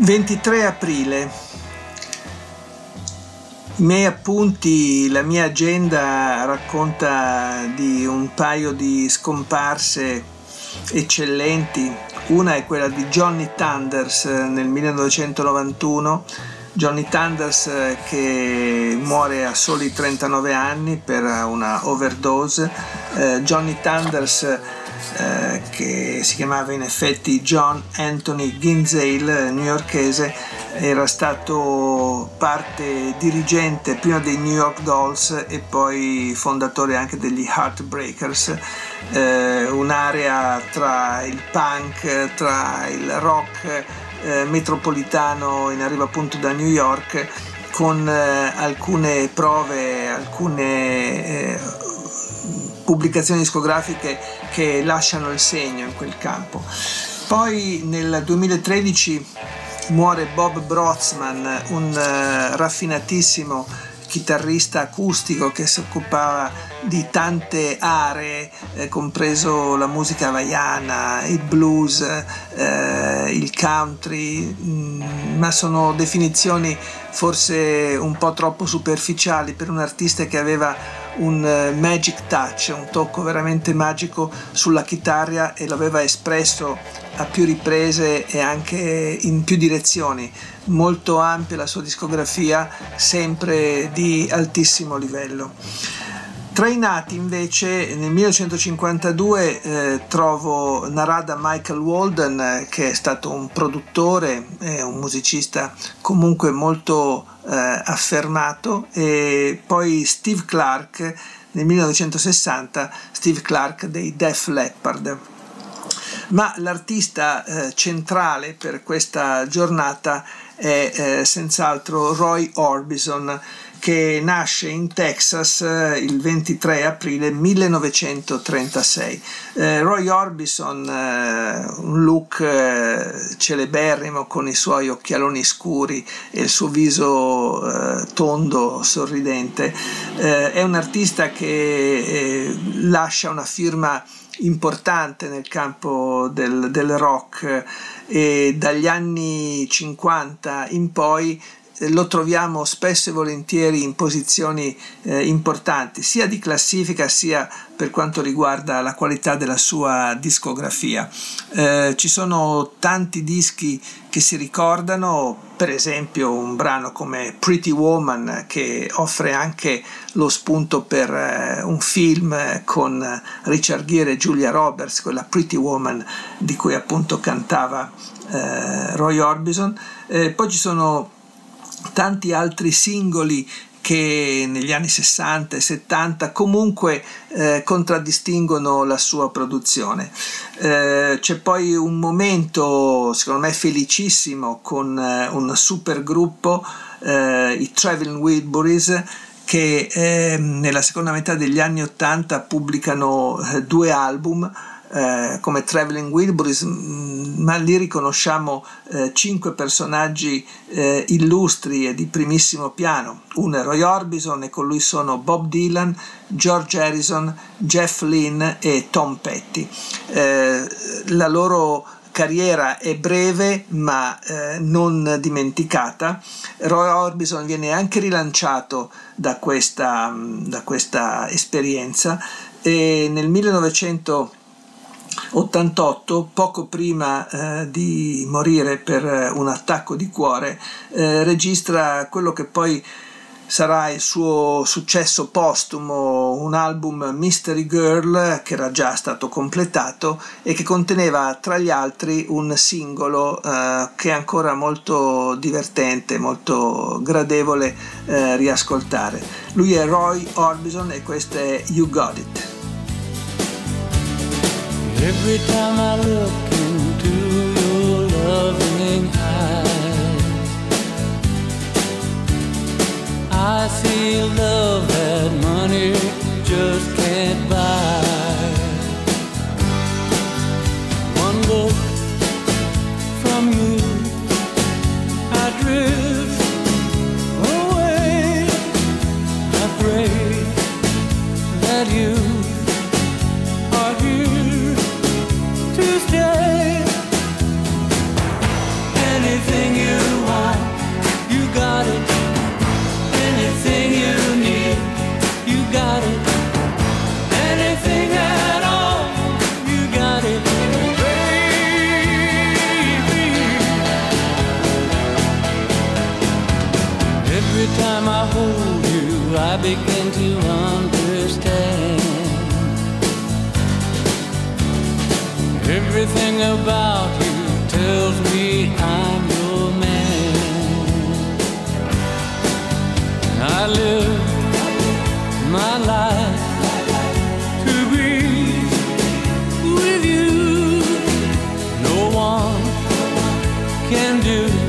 23 aprile. I miei appunti, la mia agenda racconta di un paio di scomparse eccellenti. Una è quella di Johnny Thunders nel 1991. Johnny Thunders che muore a soli 39 anni per una overdose. Eh, Johnny Thunders eh, che si chiamava in effetti John Anthony Ginzale, newyorkese, era stato parte dirigente prima dei New York Dolls e poi fondatore anche degli Heartbreakers, eh, un'area tra il punk, tra il rock eh, metropolitano in arrivo appunto da New York con eh, alcune prove, alcune eh, pubblicazioni discografiche che lasciano il segno in quel campo. Poi nel 2013 muore Bob Brotzman, un uh, raffinatissimo chitarrista acustico che si occupava di tante aree, eh, compreso la musica havaiana, il blues, eh, il country, mh, mm, ma sono definizioni forse un po' troppo superficiali per un artista che aveva un eh, magic touch, un tocco veramente magico sulla chitarra e l'aveva espresso a più riprese e anche in più direzioni. Molto ampia la sua discografia, sempre di altissimo livello. Tra i nati invece nel 1952 eh, trovo Narada Michael Walden che è stato un produttore e un musicista comunque molto eh, affermato. E poi Steve Clark nel 1960 Steve Clark dei Def Leppard. Ma l'artista eh, centrale per questa giornata è eh, senz'altro Roy Orbison che nasce in Texas eh, il 23 aprile 1936. Eh, Roy Orbison, eh, un look eh, celeberrimo con i suoi occhialoni scuri e il suo viso eh, tondo, sorridente, eh, è un artista che lascia una firma importante nel campo del, del rock e dagli anni 50 in poi lo troviamo spesso e volentieri in posizioni eh, importanti, sia di classifica sia per quanto riguarda la qualità della sua discografia. Eh, ci sono tanti dischi che si ricordano, per esempio un brano come Pretty Woman che offre anche lo spunto per eh, un film con Richard Gere e Julia Roberts, quella Pretty Woman di cui appunto cantava eh, Roy Orbison. Eh, poi ci sono tanti altri singoli che negli anni 60 e 70 comunque eh, contraddistinguono la sua produzione. Eh, c'è poi un momento, secondo me, felicissimo con eh, un super gruppo, eh, i Traveling Wilburys, che ehm, nella seconda metà degli anni 80 pubblicano eh, due album eh, come Traveling Wilburys, mm, ma lì riconosciamo eh, cinque personaggi eh, illustri e di primissimo piano. Uno è Roy Orbison e con lui sono Bob Dylan, George Harrison, Jeff Lynne e Tom Petty. Eh, la loro carriera è breve ma eh, non dimenticata. Roy Orbison viene anche rilanciato da questa, da questa esperienza e nel 1900 88, poco prima eh, di morire per eh, un attacco di cuore, eh, registra quello che poi sarà il suo successo postumo, un album Mystery Girl che era già stato completato e che conteneva tra gli altri un singolo eh, che è ancora molto divertente, molto gradevole eh, riascoltare. Lui è Roy Orbison e questo è You Got It. Every time I look into your loving eyes, I see love that money just can't buy. One look. begin to understand. Everything about you tells me I'm your man. I live my life. to be with you. No one Can do